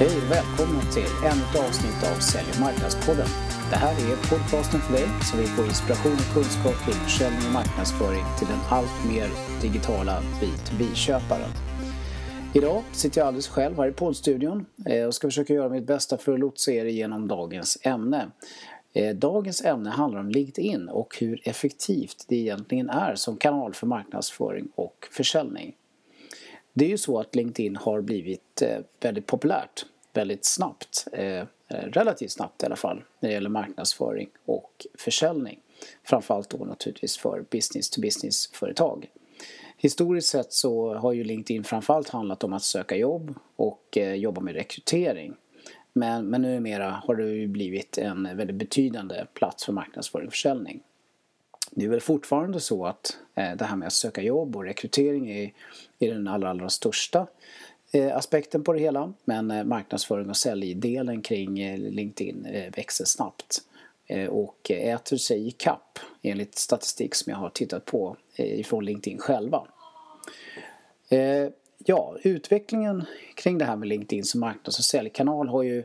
Hej och välkomna till ännu ett avsnitt av Sälj och marknadspodden. Det här är podcasten för dig som vill få inspiration och kunskap kring försäljning och marknadsföring till den allt mer digitala B2B-köparen. Idag sitter jag alldeles själv här i poddstudion eh, och ska försöka göra mitt bästa för att lotsa er igenom dagens ämne. Eh, dagens ämne handlar om LinkedIn och hur effektivt det egentligen är som kanal för marknadsföring och försäljning. Det är ju så att LinkedIn har blivit eh, väldigt populärt väldigt snabbt, eh, eh, relativt snabbt i alla fall, när det gäller marknadsföring och försäljning. Framförallt då naturligtvis för business-to-business-företag. Historiskt sett så har ju LinkedIn framförallt handlat om att söka jobb och eh, jobba med rekrytering. Men, men numera har det ju blivit en väldigt betydande plats för marknadsföring och försäljning. Det är väl fortfarande så att eh, det här med att söka jobb och rekrytering är, är den allra, allra största Eh, aspekten på det hela. Men eh, marknadsföring och säljdelen kring eh, LinkedIn växer snabbt och äter sig i kapp enligt statistik som jag har tittat på ifrån LinkedIn själva. Ja, utvecklingen kring det här med LinkedIn som marknads och säljkanal har ju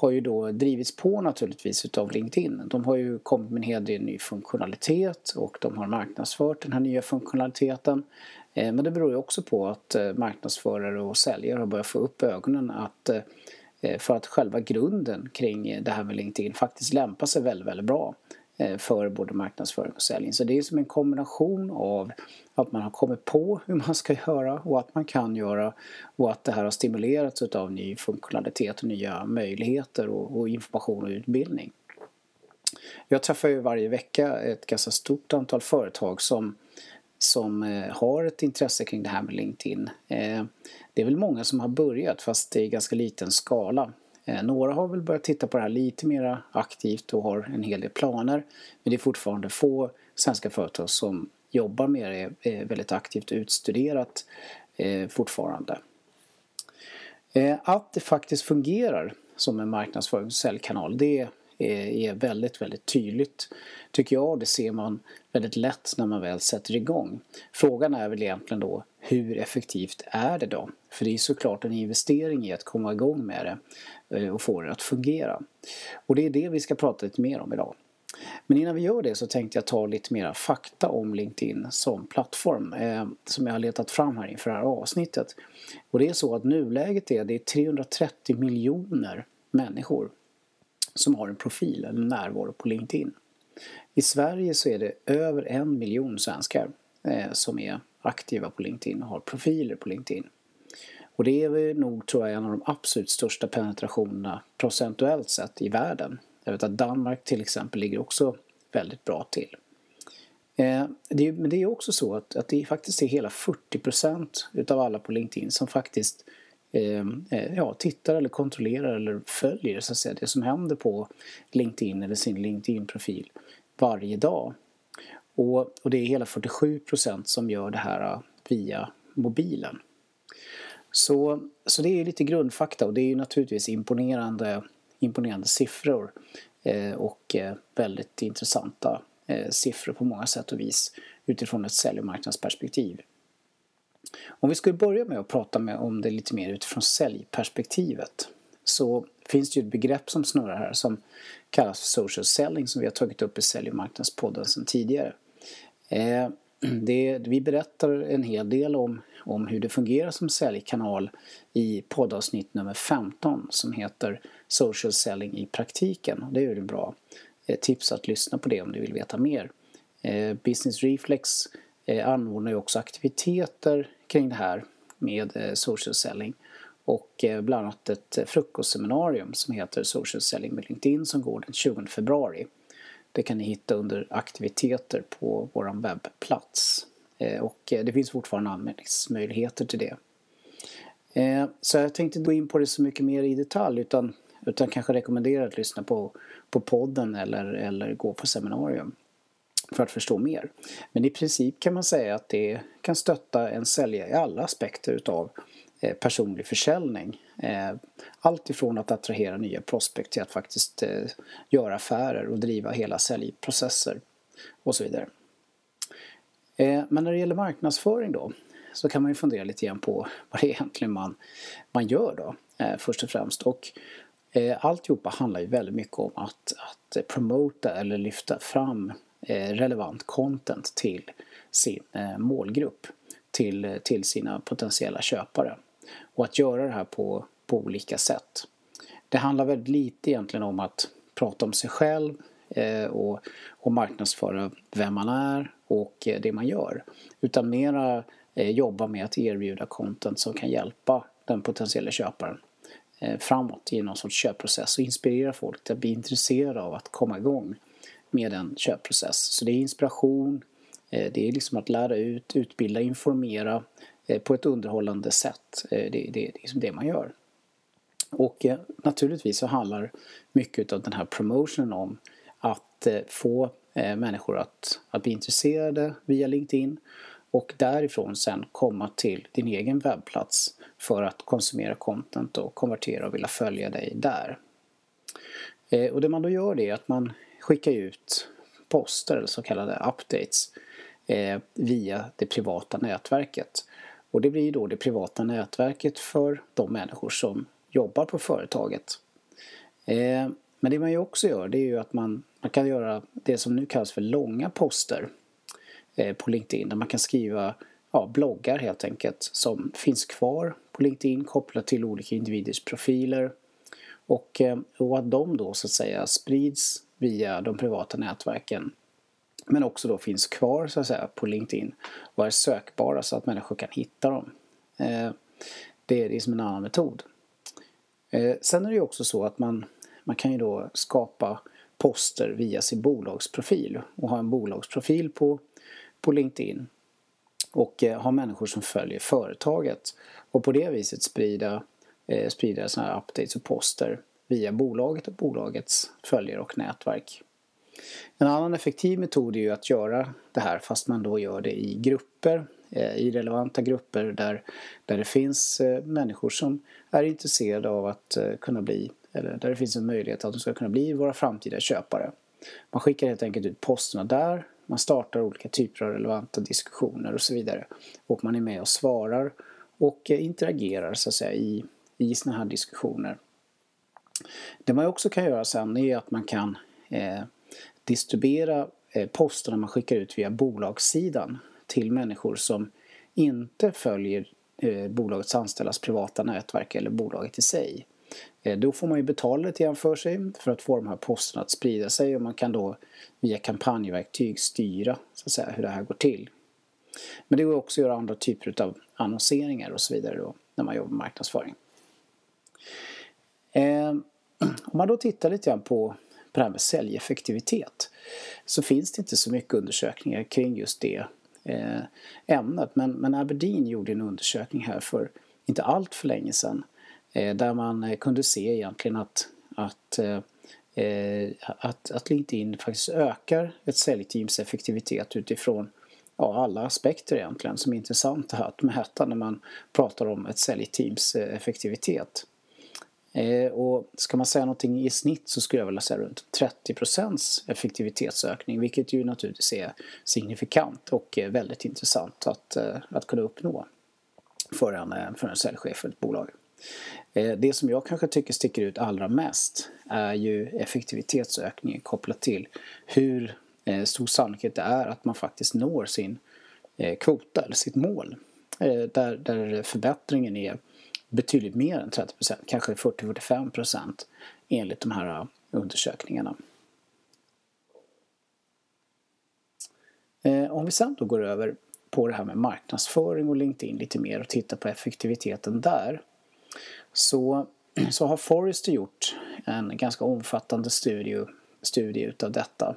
har ju då drivits på naturligtvis utav LinkedIn. De har ju kommit med en hel del ny funktionalitet och de har marknadsfört den här nya funktionaliteten. Eh, men det beror ju också på att eh, marknadsförare och säljare har börjat få upp ögonen att eh, för att själva grunden kring det här med LinkedIn faktiskt lämpar sig väldigt, väldigt bra för både marknadsföring och säljning. Så det är som en kombination av att man har kommit på hur man ska göra och att man kan göra och att det här har stimulerats av ny funktionalitet och nya möjligheter och information och utbildning. Jag träffar ju varje vecka ett ganska stort antal företag som, som eh, har ett intresse kring det här med LinkedIn. Eh, det är väl många som har börjat fast det är ganska liten skala. Eh, några har väl börjat titta på det här lite mer aktivt och har en hel del planer. Men det är fortfarande få svenska företag som jobbar med det är väldigt aktivt utstuderat fortfarande. Att det faktiskt fungerar som en marknadsförings och säljkanal det är väldigt, väldigt tydligt tycker jag. Det ser man väldigt lätt när man väl sätter igång. Frågan är väl egentligen då hur effektivt är det då? För det är såklart en investering i att komma igång med det eh, och få det att fungera. Och det är det vi ska prata lite mer om idag. Men innan vi gör det så tänkte jag ta lite mera fakta om LinkedIn som plattform eh, som jag har letat fram här inför det här avsnittet. Och det är så att nuläget är det är 330 miljoner människor som har en profil eller närvaro på LinkedIn. I Sverige så är det över en miljon svenskar eh, som är aktiva på LinkedIn och har profiler på LinkedIn. Och det är nog, tror jag, en av de absolut största penetrationerna procentuellt sett i världen jag vet att Danmark till exempel ligger också väldigt bra till. Eh, det men det är också så att, att det faktiskt är hela 40 procent utav alla på LinkedIn som faktiskt Ehm, eh, ja, tittar eller kontrollerar eller följer så att säga, det som händer på LinkedIn eller sin LinkedIn-profil varje dag. Och, och det är hela 47 procent som gör det här eh, via mobilen. Så, så det är lite grundfakta och det är ju naturligtvis imponerande imponerande siffror eh, och eh, väldigt intressanta eh, siffror på många sätt och vis utifrån ett säljmarknadsperspektiv. Om vi skulle börja med att prata med om det lite mer utifrån säljperspektivet så finns det ju ett begrepp som snurrar här som kallas för social selling som vi har tagit upp i Sälj och marknadspodden sedan tidigare. Eh, det, vi berättar en hel del om, om hur det fungerar som säljkanal i poddavsnitt nummer 15 som heter social selling i praktiken. Det är ju bra eh, tips att lyssna på det om du vill veta mer. Eh, Business Reflex Eh, anordnar ju också aktiviteter kring det här med eh, social selling och eh, bland annat ett frukostseminarium som heter Social Selling med LinkedIn som går den 20 februari. Det kan ni hitta under aktiviteter på vår webbplats och det finns fortfarande anmälningsmöjligheter till det. Så jag tänkte gå in på det så mycket mer i detalj utan utan kanske rekommendera att lyssna på, på podden eller, eller gå på seminarium för att förstå mer. Men i princip kan man säga att det kan stötta en säljare i alla aspekter utav eh, personlig försäljning. Eh, allt ifrån att attrahera nya prospekt till att faktiskt eh, göra affärer och driva hela säljprocesser och så vidare. Men när det gäller marknadsföring då så kan man ju fundera lite grann på vad det är egentligen man, man gör då. först och främst. Och alltihopa handlar ju väldigt mycket om att, att promota eller lyfta fram Eh, relevant content till sin eh, målgrupp, till, eh, till sina potentiella köpare. Och att göra det här på, på olika sätt. Det handlar väldigt lite egentligen om att prata om sig själv och, och marknadsföra vem man är och det man gör. Utan mera jobba med att erbjuda content som kan hjälpa den potentiella köparen framåt i någon sorts köpprocess och inspirera folk till att bli intresserade av att komma igång med en köpprocess. Så det är inspiration, eh, det är liksom att lära ut, utbilda, informera eh, på ett underhållande sätt. Eh, det, det, det är liksom det man gör. Och naturligtvis så handlar mycket av den här promotionen om att få människor att, att bli intresserade via LinkedIn och därifrån sen komma till din egen webbplats för att konsumera content och konvertera och vilja följa dig där. Och det man då gör det är att man skickar ut poster, eller så kallade updates, eh, via det privata nätverket. Och det blir då det privata nätverket för de människor som jobbar på företaget. Eh, men det man ju också gör det är ju att man, man kan göra det som nu kallas för långa poster eh, på LinkedIn där man kan skriva ja, bloggar helt enkelt som finns kvar på LinkedIn kopplat till olika individers profiler och, eh, och att de då så att säga sprids via de privata nätverken men också då finns kvar så att säga på LinkedIn och är sökbara så att människor kan hitta dem. Eh, det är liksom en annan metod. Eh, sen är det ju också så att man, man kan ju då skapa poster via sin bolagsprofil och ha en bolagsprofil på, på LinkedIn och eh, ha människor som följer företaget och på det viset sprida, sprida sådana här updates och poster via bolaget och bolagets följare och nätverk. En annan effektiv metod är ju att göra det här fast man då gör det i grupper, eh, i relevanta grupper där, där det finns eh, människor som är intresserade av att eh, kunna bli, eller där det finns en möjlighet att de ska kunna bli våra framtida köpare. Man skickar helt enkelt ut posterna där, man startar olika typer av relevanta diskussioner och så vidare. Och man är med och svarar och interagerar så att säga i, i sådana här diskussioner. Det man också kan göra sen är att man kan eh, distribuera eh, posterna man skickar ut via bolagssidan till människor som inte följer eh, bolagets anställdas privata nätverk eller bolaget i sig. Eh, då får man ju betala lite grann för sig för att få de här posterna att sprida sig och man kan då via kampanjverktyg styra så att säga, hur det här går till. Men det går också att göra andra typer av annonseringar och så vidare då, när man jobbar med marknadsföring. Eh, om man då tittar lite grann på på det här med säljeffektivitet så finns det inte så mycket undersökningar kring just det eh, ämnet. Men, men Aberdeen gjorde en undersökning här för inte allt för länge sedan eh, där man eh, kunde se egentligen att, att eh, eh, att, att LinkedIn faktiskt ökar ett säljteams effektivitet utifrån ja, alla aspekter egentligen som är intressanta att mäta när man pratar om ett säljteams effektivitet. Eh, och ska man säga någonting i snitt så skulle jag vilja säga runt 30% effektivitetsökning vilket ju naturligtvis är signifikant och eh, väldigt intressant att, eh, att kunna uppnå för en, för en säljchef för ett bolag. Det som jag kanske tycker sticker ut allra mest är ju effektivitetsökningen kopplat till hur stor sannolikhet det är att man faktiskt når sin kvota eller sitt mål. Där, där förbättringen är betydligt mer än 30% kanske 40-45% enligt de här äh, undersökningarna. Eh, om vi sen då går över på det här med marknadsföring och LinkedIn lite mer och tittar på effektiviteten där så, så har Forrester gjort en ganska omfattande studie, studie utav detta.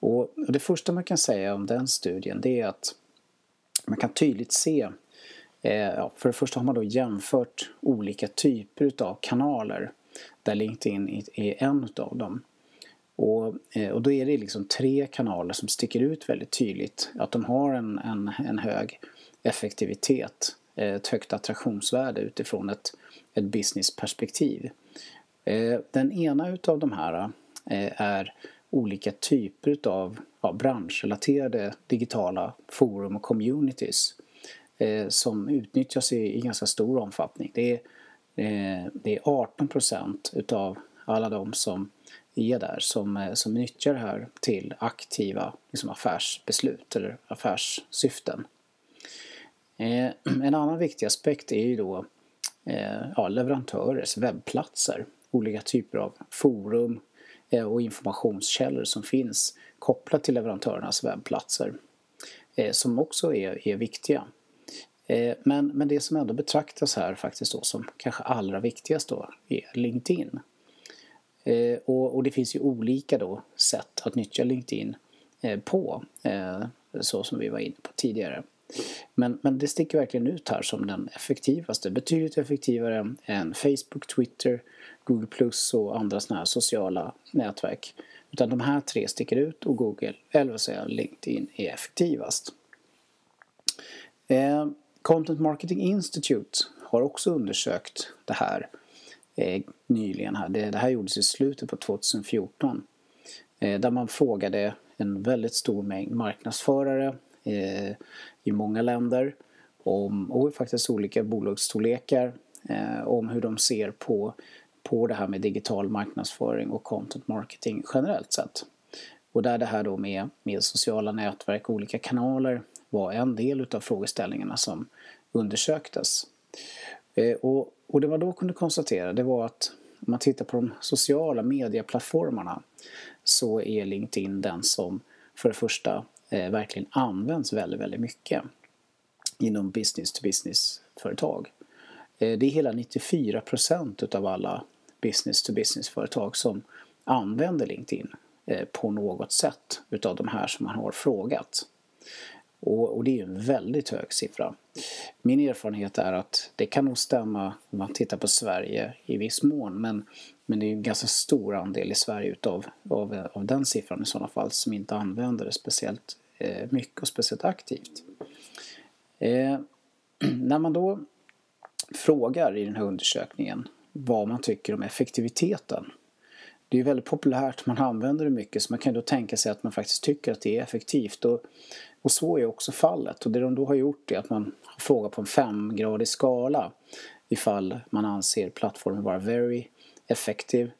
Och det första man kan säga om den studien det är att man kan tydligt se Eh, ja, för det första har man då jämfört olika typer av kanaler där LinkedIn är en av dem. Och, eh, och då är det liksom tre kanaler som sticker ut väldigt tydligt. Att de har en, en, en hög effektivitet, eh, ett högt attraktionsvärde utifrån ett, ett businessperspektiv. Den ena utav de här är olika typer av ja, branschrelaterade digitala forum och communities eh, som utnyttjas i, i ganska stor omfattning. Det är Eh, det är 18 procent utav alla de som är där som, eh, som nyttjar det här till aktiva liksom affärsbeslut eller affärssyften. Eh, en annan viktig aspekt är ju då eh, ja, leverantörers webbplatser. Olika typer av forum eh, och informationskällor som finns kopplat till leverantörernas webbplatser. Eh, som också är, är viktiga. Eh, men, men det som ändå betraktas här faktiskt då som kanske allra viktigast då är LinkedIn. Eh, och, och, det finns ju olika då sätt att nyttja LinkedIn eh, på, så som vi var inne på tidigare. Men, men det sticker verkligen ut här som den effektivaste, betydligt effektivare än Facebook, Twitter, Google Plus och andra sådana här sociala nätverk. Utan de här tre sticker ut och Google, eller vad säger LinkedIn, är effektivast. Eh, Content Marketing Institute har också undersökt det här eh, nyligen. Här. Det, det, här gjordes i slutet på 2014. Eh, där man frågade en väldigt stor mängd marknadsförare eh, i många länder om, och faktiskt olika bolagsstorlekar eh, om hur de ser på, på det här med digital marknadsföring och content marketing generellt sett. Och där det här då med, med sociala nätverk och olika kanaler var en del utav frågeställningarna som undersöktes. Eh, och, och det man då kunde konstatera det var att om man tittar på de sociala medieplattformarna så är LinkedIn den som för det första eh, verkligen används väldigt, väldigt mycket inom business to business-företag. Eh, det är hela 94 procent utav alla business to business-företag som använder LinkedIn eh, på något sätt utav de här som man har frågat. Och, och, det är ju en väldigt hög siffra. Min erfarenhet är att det kan nog stämma om man tittar på Sverige i viss mån men, men det är en ganska stor andel i Sverige utav, av, av den siffran i sådana fall som inte använder det speciellt eh, mycket och speciellt aktivt. Eh, när man då frågar i den här undersökningen vad man tycker om effektiviteten det är väldigt populärt, man använder det mycket så man kan då tänka sig att man faktiskt tycker att det är effektivt. Och, och så är också fallet. Och det de då har gjort är att man har frågat på en femgradig skala ifall man anser plattformen vara very effective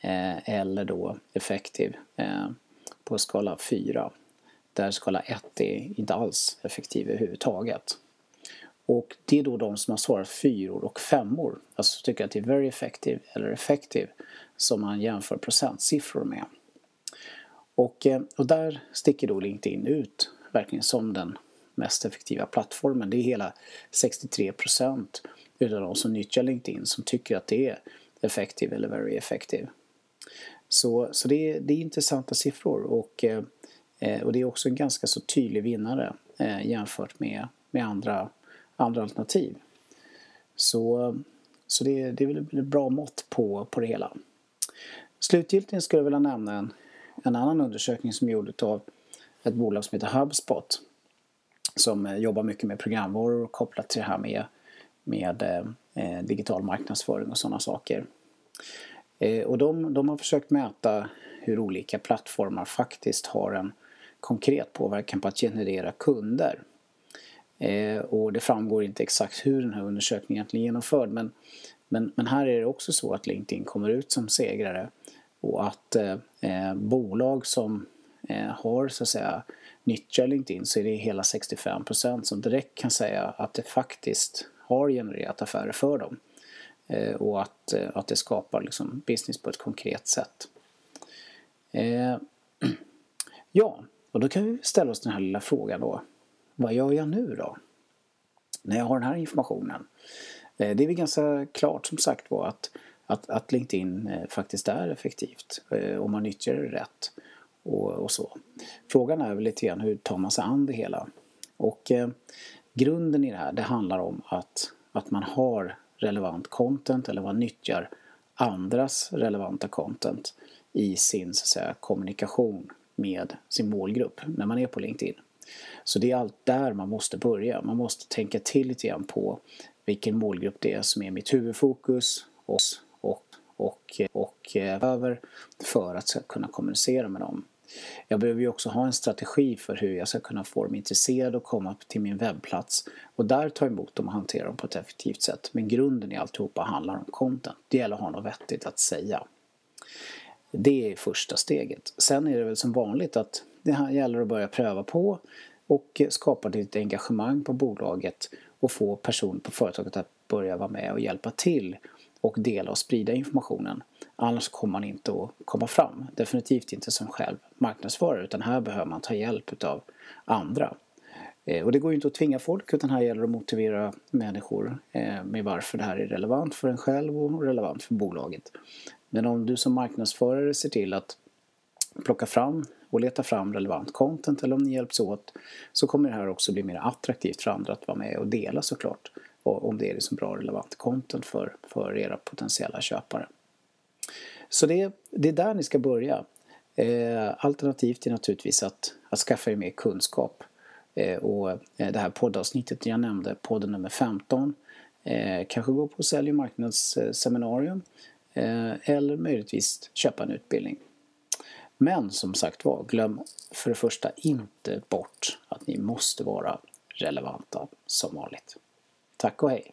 eh, eller då effektiv eh, på skala 4. Där skala 1 är inte alls effektiv överhuvudtaget. Och det är då de som har svarat fyror och femmor, alltså tycker att det är very effective eller effective som man jämför procentsiffror med. Och, eh, och där sticker då LinkedIn ut verkligen som den mest effektiva plattformen. Det är hela 63 procent utav de som nyttjar LinkedIn som tycker att det är effektiv eller very effective. Så, så det, är, det är intressanta siffror och, eh, och det är också en ganska så tydlig vinnare eh, jämfört med, med andra, andra alternativ. Så, så det, det är väl ett bra mått på, på det hela. Slutgiltigt skulle jag vilja nämna en, en annan undersökning som gjordes av ett bolag som heter HubSpot som eh, jobbar mycket med programvaror kopplat till det här med, med eh, eh, digital marknadsföring och sådana saker. Eh, och de, de har försökt mäta hur olika plattformar faktiskt har en konkret påverkan på att generera kunder. Eh, och det framgår inte exakt hur den här undersökningen egentligen är genomförd men, men, men här är det också så att LinkedIn kommer ut som segrare och att eh, eh, bolag som Eh, har så att säga nyttjar LinkedIn så är det hela 65% som direkt kan säga att det faktiskt har genererat affärer för dem. Eh, och att, eh, att det skapar liksom business på ett konkret sätt. Eh, ja, och då kan vi ställa oss den här lilla frågan då. Vad gör jag nu då? När jag har den här informationen. Eh, det är väl ganska klart som sagt var att att, att LinkedIn eh, faktiskt är effektivt eh, om man nyttjar det rätt och, och, så. Frågan är väl lite grann hur tar man sig an det hela? Och eh, grunden i det här det handlar om att, att man har relevant content eller man nyttjar andras relevanta content i sin så att säga, kommunikation med sin målgrupp när man är på LinkedIn. Så det är allt där man måste börja. Man måste tänka till lite grann på vilken målgrupp det är som är mitt huvudfokus och och, och, och över för att kunna kommunicera med dem. Jag behöver ju också ha en strategi för hur jag ska kunna få dem intresserade och komma till min webbplats och där ta emot dem och hantera dem på ett effektivt sätt. Men grunden i alltihopa handlar om content. Det gäller att ha något vettigt att säga. Det är första steget. Sen är det väl som vanligt att det här gäller att börja pröva på och skapa ditt engagemang på bolaget och få personer på företaget att börja vara med och hjälpa till och dela och sprida informationen. Annars kommer man inte att komma fram. Definitivt inte som själv marknadsförare utan här behöver man ta hjälp av andra. Eh, och det går ju inte att tvinga folk utan här gäller det att motivera människor eh, med varför det här är relevant för en själv och relevant för bolaget. Men om du som marknadsförare ser till att plocka fram och leta fram relevant content eller om ni hjälps åt så kommer det här också bli mer attraktivt för andra att vara med och dela såklart om det är liksom bra relevant content för, för era potentiella köpare. Så det, det är där ni ska börja. Eh, alternativt är naturligtvis att, att skaffa er mer kunskap. Eh, och eh, det här poddavsnittet jag nämnde, podden nummer 15, eh, kanske gå på sälj och marknadsseminarium eh, eller möjligtvis köpa en utbildning. Men som sagt var, glöm för det första inte bort att ni måste vara relevanta som vanligt. Tack och hej!